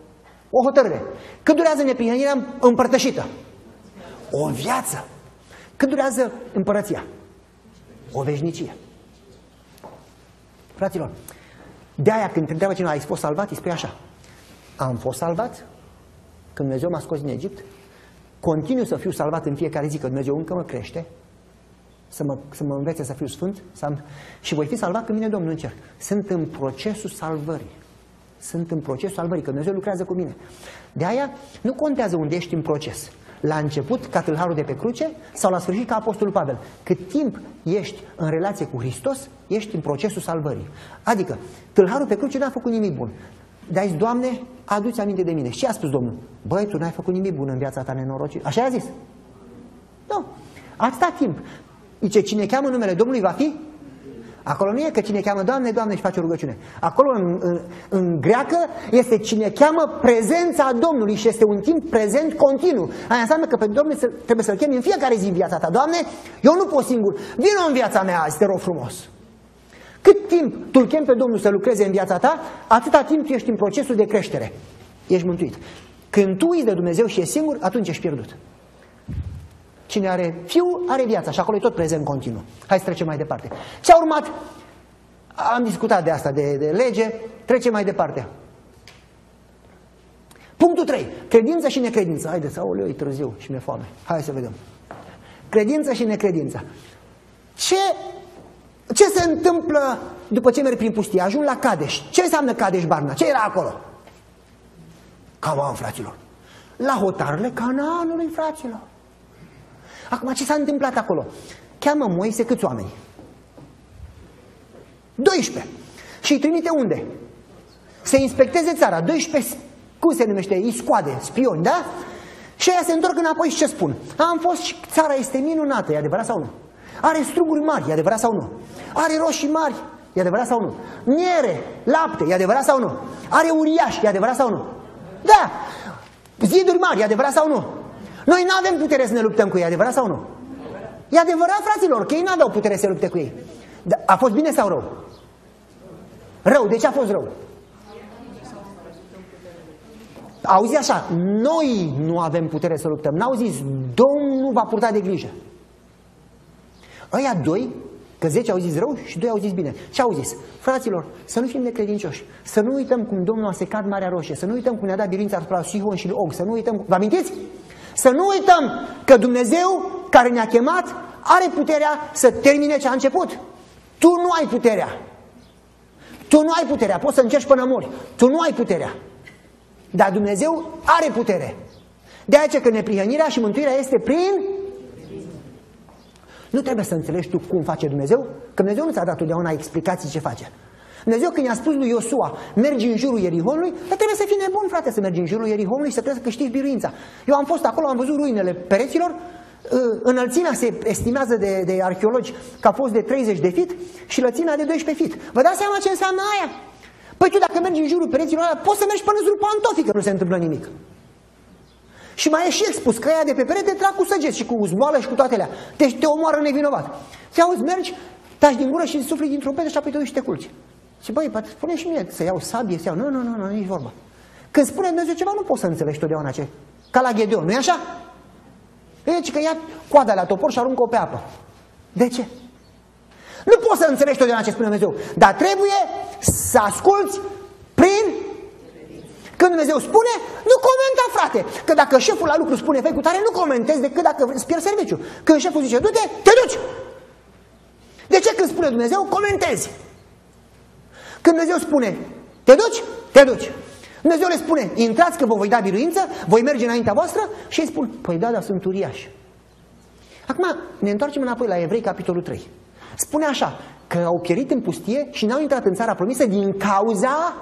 o hotărâre. Cât durează neprihănirea împărtășită? O viață. Cât durează împărăția? O veșnicie. Fraților, de aia când te întreabă cineva, ai fost salvat, îi spui așa. Am fost salvat când Dumnezeu m-a scos din Egipt, continuu să fiu salvat în fiecare zi, că Dumnezeu încă mă crește, să mă, să mă învețe să fiu sfânt să am, și voi fi salvat când vine Domnul în cer. Sunt în procesul salvării. Sunt în procesul salvării, că Dumnezeu lucrează cu mine. De aia nu contează unde ești în proces. La început, ca tâlharul de pe cruce, sau la sfârșit, ca Apostolul Pavel. Cât timp ești în relație cu Hristos, ești în procesul salvării. Adică, tâlharul pe cruce n-a făcut nimic bun. Dar zis, Doamne, aduți aminte de mine. Și ce a spus Domnul? Băi, tu n-ai făcut nimic bun în viața ta nenorocit. Așa a zis? Nu. Atâta timp. Zice, cine cheamă numele Domnului va fi? Acolo nu e că cine cheamă Doamne, Doamne și face o rugăciune. Acolo în, în, în greacă este cine cheamă prezența Domnului și este un timp prezent continuu. Aia înseamnă că pe Domnul trebuie să-L chemi în fiecare zi în viața ta. Doamne, eu nu pot singur. Vino în viața mea azi, te rog frumos. Cât timp tu îl chem pe Domnul să lucreze în viața ta, atâta timp tu ești în procesul de creștere. Ești mântuit. Când tu uiți de Dumnezeu și e singur, atunci ești pierdut. Cine are fiu, are viața și acolo e tot prezent continuu. Hai să trecem mai departe. Ce a urmat? Am discutat de asta, de, de lege. Trecem mai departe. Punctul 3. Credință și necredință. Haideți, aoleu, e târziu și mi-e foame. Hai să vedem. Credință și necredință. Ce, ce se întâmplă după ce merg prin pustie? Ajung la Cadeș. Ce înseamnă Cadeș Barna? Ce era acolo? Cam fraților. La hotarele Canaanului, fraților. Acum, ce s-a întâmplat acolo? Cheamă Moise câți oameni? 12. Și îi trimite unde? Să inspecteze țara. 12, cum se numește? Iscoade, spioni, da? Și ea se întorc înapoi și ce spun? Am fost și țara este minunată, e adevărat sau nu? Are struguri mari, e adevărat sau nu? Are roșii mari, e adevărat sau nu? Miere, lapte, e adevărat sau nu? Are uriași, e adevărat sau nu? Da! Ziduri mari, e adevărat sau nu? Noi nu avem putere să ne luptăm cu ei, adevărat sau nu? E adevărat, fraților, că ei nu aveau putere să se lupte cu ei. Dar a fost bine sau rău? Rău. De ce a fost rău? Auzi așa, noi nu avem putere să luptăm. N-au zis, Domnul va purta de grijă. Ăia doi, că zece au zis rău și doi au zis bine. Ce au zis? Fraților, să nu fim necredincioși. Să nu uităm cum Domnul a secat Marea Roșie. Să nu uităm cum ne-a dat birința asupra Sihon și lui Og. Să nu uităm... Vă amintiți? Să nu uităm că Dumnezeu care ne-a chemat are puterea să termine ce a început. Tu nu ai puterea. Tu nu ai puterea. Poți să încerci până mori. Tu nu ai puterea. Dar Dumnezeu are putere. De aceea că neprihănirea și mântuirea este prin... Nu trebuie să înțelegi tu cum face Dumnezeu, că Dumnezeu nu ți-a dat totdeauna explicații ce face. Dumnezeu când i-a spus lui Iosua, mergi în jurul Ierihonului, dar trebuie să fii nebun, frate, să mergi în jurul Ierihonului și să trebuie să câștigi biruința. Eu am fost acolo, am văzut ruinele pereților, ă, înălțimea se estimează de, de arheologi că a fost de 30 de fit și lățimea de 12 fit. Vă dați seama ce înseamnă aia? Păi tu dacă mergi în jurul pereților ăla, poți să mergi până în jurul pantofii, că nu se întâmplă nimic. Și mai e și expus că ea de pe perete trag cu săgeți și cu zboală și cu toate alea. Deci te omoară nevinovat. Te auzi, mergi, taci din gură și sufli dintr-o trompete și apoi te duci și te culci. Și băi, poate spune și mie să iau sabie, să iau... Nu, nu, nu, nu, nici vorba. Când spune Dumnezeu ceva, nu poți să înțelegi totdeauna ce. Ca la Gedeon, nu-i așa? Deci că ia coada la topor și aruncă-o pe apă. De ce? Nu poți să înțelegi totdeauna ce spune Dumnezeu, dar trebuie să asculți prin... Când Dumnezeu spune, nu comenta, frate. Că dacă șeful la lucru spune, fai cu tare, nu comentezi decât dacă îți pierzi serviciu. Când șeful zice, du-te, te duci. De ce când spune Dumnezeu, comentezi? Când Dumnezeu spune, te duci? Te duci. Dumnezeu le spune, intrați că vă voi da biruință, voi merge înaintea voastră și îi spun, păi da, dar sunt uriași. Acum ne întoarcem înapoi la Evrei, capitolul 3. Spune așa, că au pierit în pustie și n-au intrat în țara promisă din cauza...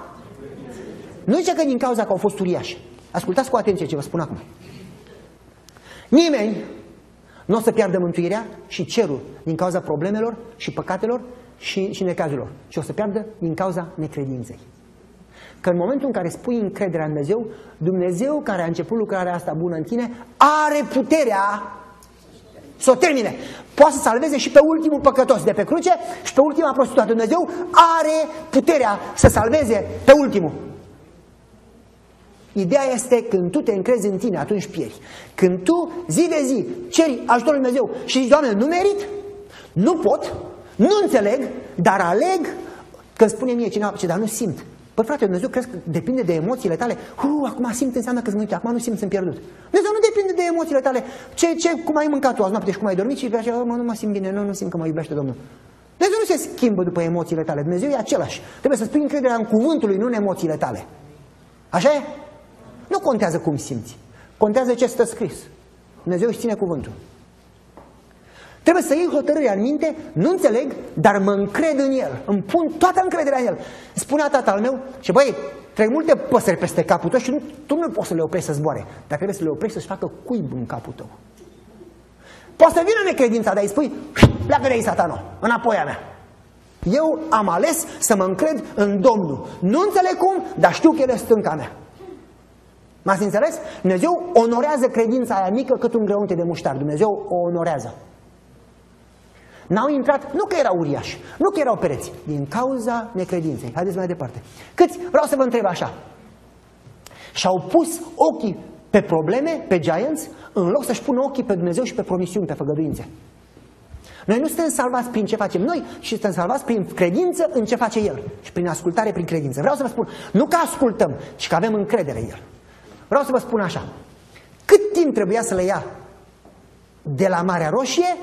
Nu zice că din cauza că au fost uriași. Ascultați cu atenție ce vă spun acum. Nimeni nu o să piardă mântuirea și cerul din cauza problemelor și păcatelor și, și necazurilor, ci o să piardă din cauza necredinței. Că în momentul în care spui încrederea în Dumnezeu, Dumnezeu care a început lucrarea asta bună în tine, are puterea să o termine. Poate să salveze și pe ultimul păcătos de pe cruce și pe ultima prostituată. Dumnezeu are puterea să salveze pe ultimul. Ideea este când tu te încrezi în tine, atunci pieri. Când tu zi de zi ceri ajutorul Lui Dumnezeu și zici, Doamne, nu merit, nu pot, nu înțeleg, dar aleg când spune mie cineva, ce, dar nu simt. Păi frate, Dumnezeu crezi că depinde de emoțiile tale? Hu, acum simt înseamnă că sunt acum nu simt, sunt pierdut. Dumnezeu nu depinde de emoțiile tale. Ce, ce, cum ai mâncat tu azi noapte și cum ai dormit și așa, mă, nu mă simt bine, nu, nu simt că mă iubește Domnul. Dumnezeu nu se schimbă după emoțiile tale. Dumnezeu e același. Trebuie să spui încrederea în cuvântul lui, nu în emoțiile tale. Așa e? Nu contează cum simți. Contează ce stă scris. Dumnezeu își ține cuvântul. Trebuie să iei hotărârea în minte, nu înțeleg, dar mă încred în el. Îmi pun toată încrederea în el. Spunea tatăl meu și băi, trec multe păsări peste capul tău și nu, tu nu poți să le oprești să zboare, dar trebuie să le oprești să-și facă cuib în capul tău. Poate să vină necredința, dar îi spui, pleacă de aici, satano, înapoi a mea. Eu am ales să mă încred în Domnul. Nu înțeleg cum, dar știu că El e stânca mea. M-ați înțeles? Dumnezeu onorează credința aia mică cât un greunte de muștar. Dumnezeu o onorează. N-au intrat, nu că erau uriași, nu că erau pereți, din cauza necredinței. Haideți mai departe. Câți? Vreau să vă întreb așa. Și-au pus ochii pe probleme, pe giants, în loc să-și pună ochii pe Dumnezeu și pe promisiuni, pe făgăduințe. Noi nu suntem salvați prin ce facem noi, ci suntem salvați prin credință în ce face El. Și prin ascultare, prin credință. Vreau să vă spun, nu că ascultăm, ci că avem încredere în El. Vreau să vă spun așa. Cât timp trebuia să le ia de la Marea Roșie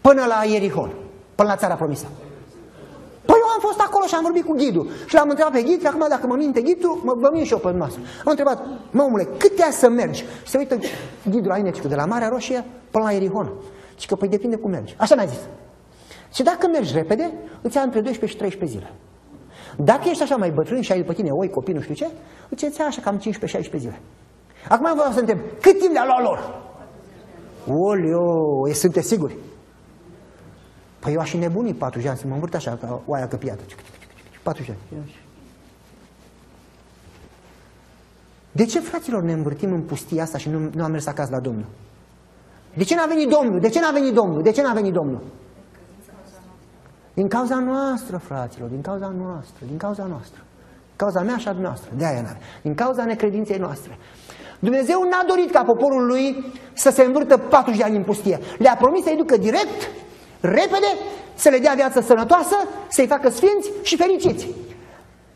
până la Ierihon, până la țara promisă? Păi eu am fost acolo și am vorbit cu ghidul. Și l-am întrebat pe ghid, acum dacă mă minte ghidul, mă, vă mint și eu pe masă. Am întrebat, mă omule, cât te să mergi? Și se uită ghidul la Inecicu, de la Marea Roșie până la Ierihon. Și că, păi depinde cum mergi. Așa mi-a zis. Și dacă mergi repede, îți ia între 12 și 13 zile. Dacă ești așa mai bătrân și ai după tine oi, copii, nu știu ce, îți ia așa cam 15-16 zile. Acum vreau să întreb, cât timp le-a luat lor? Olio, sunteți siguri? Păi eu aș fi nebunit 40 ani să mă învârt așa, ca oaia căpiată. 40 ani. De ce, fraților, ne învârtim în pustia asta și nu, nu am mers acasă la Domnul? De ce n-a venit Domnul? De ce n-a venit Domnul? De ce n-a venit Domnul? Din cauza noastră, fraților, din cauza noastră, din cauza noastră. Din cauza mea și a noastră, de aia n-are. Din cauza necredinței noastre. Dumnezeu n-a dorit ca poporul lui să se învârtă 40 de ani în pustie. Le-a promis să-i ducă direct, repede, să le dea viață sănătoasă, să-i facă sfinți și fericiți.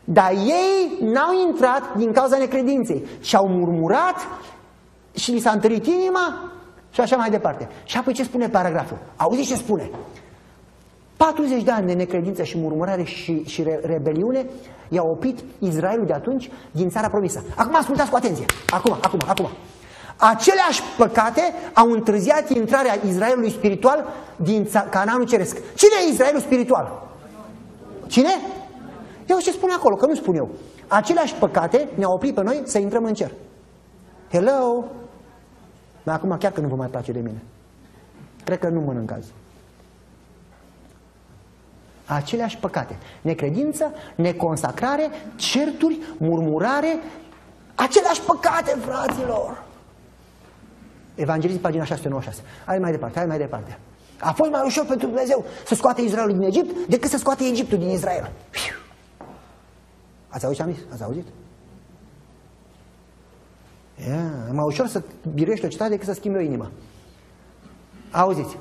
Dar ei n-au intrat din cauza necredinței și au murmurat și li s-a întărit inima și așa mai departe. Și apoi ce spune paragraful? Auziți ce spune? 40 de ani de necredință și murmurare și, și re rebeliune i-au oprit Israelul de atunci din țara promisă. Acum ascultați cu atenție. Acum, acum, acum. Aceleași păcate au întârziat intrarea Israelului spiritual din Canaanul Ceresc. Cine e Israelul spiritual? Cine? Eu ce spune acolo, că nu spun eu. Aceleași păcate ne-au oprit pe noi să intrăm în cer. Hello? Dar acum chiar că nu vă mai place de mine. Cred că nu mănânc azi. Aceleași păcate. Necredință, neconsacrare, certuri, murmurare, aceleași păcate, fraților. Evanghelism, pagina 696. Hai mai departe, hai mai departe. A fost mai ușor pentru Dumnezeu să scoate Israelul din Egipt decât să scoate Egiptul din Israel. Ați auzit ce am zis? Ați auzit? Yeah, e mai ușor să biruiești o cetate decât să schimbi o inimă. Auziți?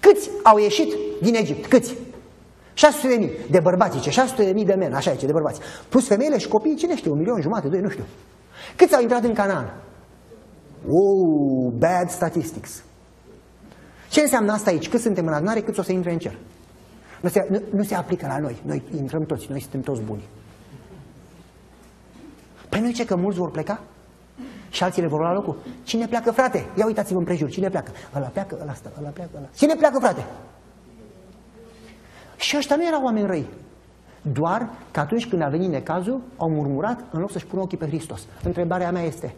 Câți au ieșit din Egipt? Câți? 600 de mii de bărbați, ce 600 de mii de meni, așa ce de bărbați. Plus femeile și copiii, cine știe, un milion jumate, doi, nu știu. Câți au intrat în Canaan? Oh, bad statistics. Ce înseamnă asta aici? Cât suntem în adunare, cât o să intre în cer? Nu se, nu, nu se aplică la noi. Noi intrăm toți, noi suntem toți buni. Păi nu ce că mulți vor pleca? Și alții le vor lua locul. Cine pleacă, frate? Ia uitați-vă împrejur. Cine pleacă? Ăla pleacă, ăla stă, ăla pleacă, ăla. Cine pleacă, frate? Și ăștia nu erau oameni răi. Doar că atunci când a venit necazul, au murmurat în loc să-și pună ochii pe Hristos. Întrebarea mea este,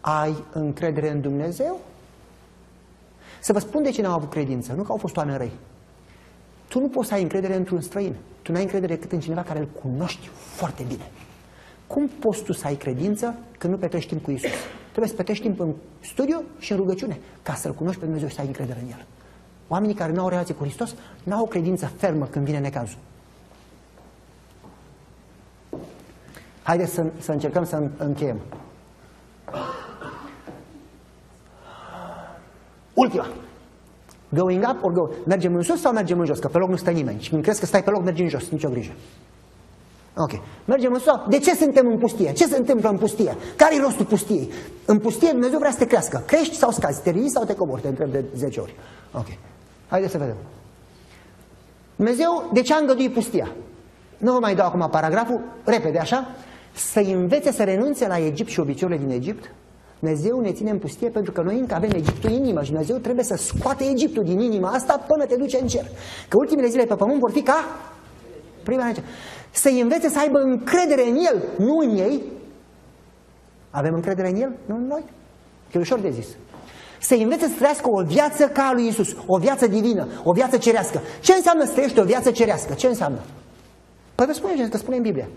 ai încredere în Dumnezeu? Să vă spun de ce n-au avut credință, nu că au fost oameni răi. Tu nu poți să ai încredere într-un străin. Tu n-ai încredere decât în cineva care îl cunoști foarte bine. Cum poți tu să ai credință când nu petrești timp cu Isus? Trebuie să petrești timp în studiu și în rugăciune ca să-L cunoști pe Dumnezeu și să ai încredere în El. Oamenii care nu au relație cu Hristos nu au o credință fermă când vine necazul. Haideți să, să încercăm să încheiem. Ultima. Going up or go? Mergem în sus sau mergem în jos? Că pe loc nu stă nimeni. Și când crezi că stai pe loc, mergi în jos. Nicio grijă. Ok. Mergem în sus. De ce suntem în pustie? Ce se întâmplă în pustie? Care e rostul pustiei? În pustie Dumnezeu vrea să te crească. Crești sau scazi? Te ridici sau te coborți? Te întreb de 10 ori. Ok. Haideți să vedem. Dumnezeu, de ce a îngăduit pustia? Nu vă mai dau acum paragraful, repede așa, să-i învețe să renunțe la Egipt și obiceiurile din Egipt. Dumnezeu ne ține în pustie pentru că noi încă avem Egiptul în inimă și Dumnezeu trebuie să scoate Egiptul din inima asta până te duce în cer. Că ultimele zile pe pământ vor fi ca prima lege. Să-i învețe să aibă încredere în El, nu în ei. Avem încredere în El, nu în noi? E ușor de zis să învețe să trăiască o viață ca a lui Isus, o viață divină, o viață cerească. Ce înseamnă să trăiești o viață cerească? Ce înseamnă? Păi vă spune că spune în Biblie.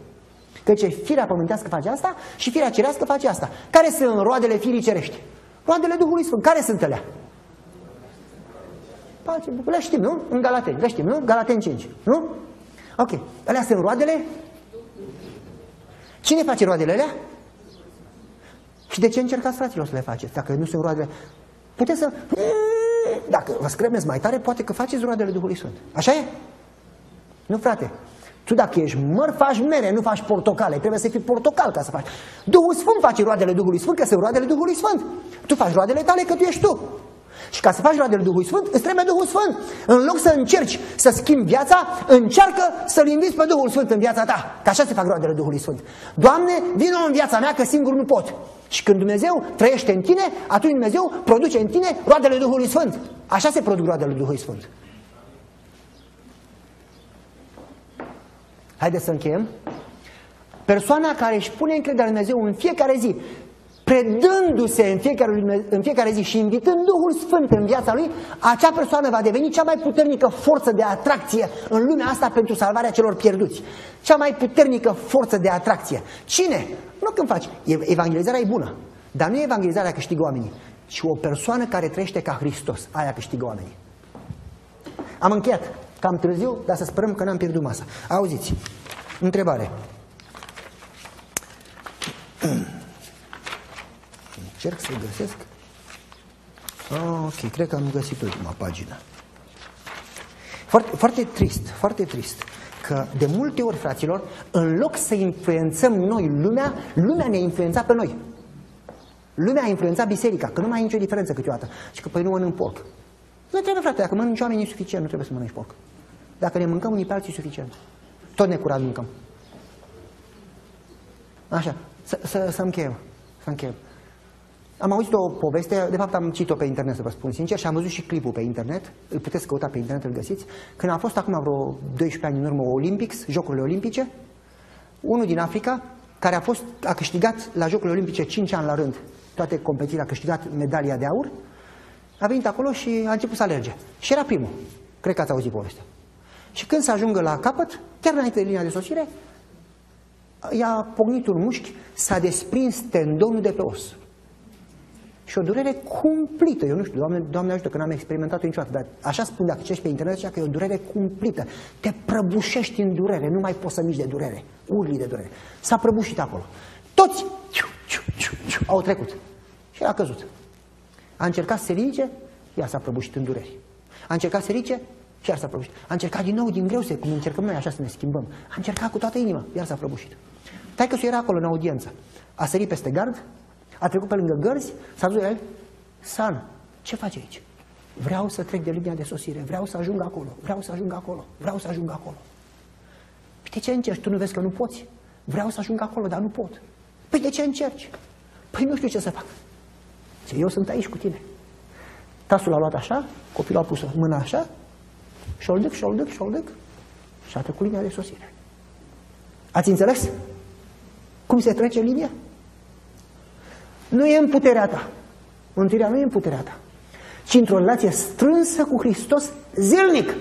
Că ce firea pământească face asta și firea cerească face asta. Care sunt roadele firii cerești? Roadele Duhului Sfânt. Care sunt alea? Pace, le știm, nu? În Galateni, le știm, nu? Galateni 5, nu? Ok. Alea sunt roadele? Cine face roadele alea? Și de ce încercați, fraților, să le faceți? Dacă nu sunt roadele... Puteți să... Dacă vă scremeți mai tare, poate că faceți roadele Duhului Sfânt. Așa e? Nu, frate. Tu dacă ești măr, faci mere, nu faci portocale. Trebuie să fii portocal ca să faci. Duhul Sfânt face roadele Duhului Sfânt, că sunt roadele Duhului Sfânt. Tu faci roadele tale că tu ești tu. Și ca să faci roadele Duhului Sfânt, îți trebuie Duhul Sfânt. În loc să încerci să schimbi viața, încearcă să-L inviți pe Duhul Sfânt în viața ta. Că așa se fac roadele Duhului Sfânt. Doamne, vină în viața mea că singur nu pot. Și când Dumnezeu trăiește în tine, atunci Dumnezeu produce în tine roadele Duhului Sfânt. Așa se produc roadele Duhului Sfânt. Haideți să încheiem. Persoana care își pune încrederea în Dumnezeu în fiecare zi, predându-se în fiecare, în fiecare zi și invitând Duhul Sfânt în viața lui, acea persoană va deveni cea mai puternică forță de atracție în lumea asta pentru salvarea celor pierduți. Cea mai puternică forță de atracție. Cine? Nu când faci. Evangelizarea e bună, dar nu e evangelizarea câștigă oamenii, ci o persoană care trăiește ca Hristos. Aia câștigă oamenii. Am încheiat. Cam târziu, dar să sperăm că n-am pierdut masa. Auziți, întrebare. Încerc să găsesc. Oh, ok, cred că am găsit ultima pagină. Foarte, foarte trist, foarte trist că de multe ori, fraților, în loc să influențăm noi lumea, lumea ne influența pe noi. Lumea a influențat biserica, că nu mai e nicio diferență câteodată. Și că păi nu mănânc porc. Nu trebuie, frate, dacă mănânci oameni e suficient, nu trebuie să mănânci porc. Dacă ne mâncăm unii pe alții, suficient. Tot necurat mâncăm. Așa, să, să, să încheiem. Să încheiem. Am auzit o poveste, de fapt am citit-o pe internet, să vă spun sincer, și am văzut și clipul pe internet, îl puteți căuta pe internet, îl găsiți, când a fost acum vreo 12 ani în urmă Olympics, Jocurile Olimpice, unul din Africa, care a, fost, a câștigat la Jocurile Olimpice 5 ani la rând, toate competițiile, a câștigat medalia de aur, a venit acolo și a început să alerge. Și era primul. Cred că ați auzit povestea. Și când se ajungă la capăt, chiar înainte de linia de sosire, i-a pognit un mușchi, s-a desprins tendonul de pe os. Și o durere cumplită. Eu nu știu, Doamne, Doamne ajută că n-am experimentat-o niciodată, dar așa spun dacă citești pe internet, așa că e o durere cumplită. Te prăbușești în durere, nu mai poți să mici de durere, urli de durere. S-a prăbușit acolo. Toți ciu, ciu, ciu, ciu, au trecut. Și a căzut. A încercat să se ridice, ea s-a prăbușit în dureri. A încercat să se ridice, și iar s-a prăbușit. A încercat din nou din greu să, cum încercăm noi așa să ne schimbăm. A încercat cu toată inima, iar s-a prăbușit. Taică era acolo în audiență. A sărit peste gard, a trecut pe lângă gărzi, s-a dus el, San, ce faci aici? Vreau să trec de linia de sosire, vreau să ajung acolo, vreau să ajung acolo, vreau să ajung acolo. Păi de ce încerci? Tu nu vezi că nu poți? Vreau să ajung acolo, dar nu pot. Păi de ce încerci? Păi nu știu ce să fac. Ce eu sunt aici cu tine. Tasul a luat așa, copilul a pus mâna așa, șoldăc, șoldăc, șoldăc și a trecut linia de sosire. Ați înțeles? Cum se trece linia? Nu e în puterea ta. Mântuirea nu e în puterea ta. Ci într-o relație strânsă cu Hristos zilnic.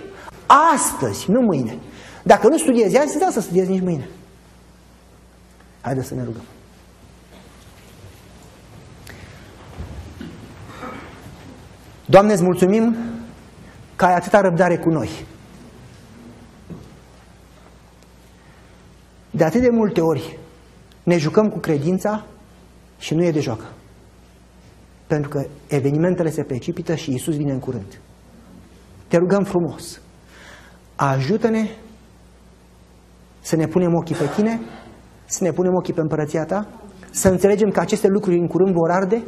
Astăzi, nu mâine. Dacă nu studiezi azi, da să studiezi nici mâine. Haideți să ne rugăm. Doamne, îți mulțumim că ai atâta răbdare cu noi. De atât de multe ori ne jucăm cu credința și nu e de joacă. Pentru că evenimentele se precipită și Isus vine în curând. Te rugăm frumos, ajută-ne să ne punem ochii pe tine, să ne punem ochii pe împărăția ta, să înțelegem că aceste lucruri în curând vor arde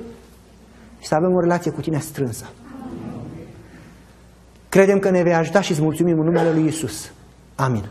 și să avem o relație cu tine strânsă. Credem că ne vei ajuta și îți mulțumim în numele Lui Isus. Amin.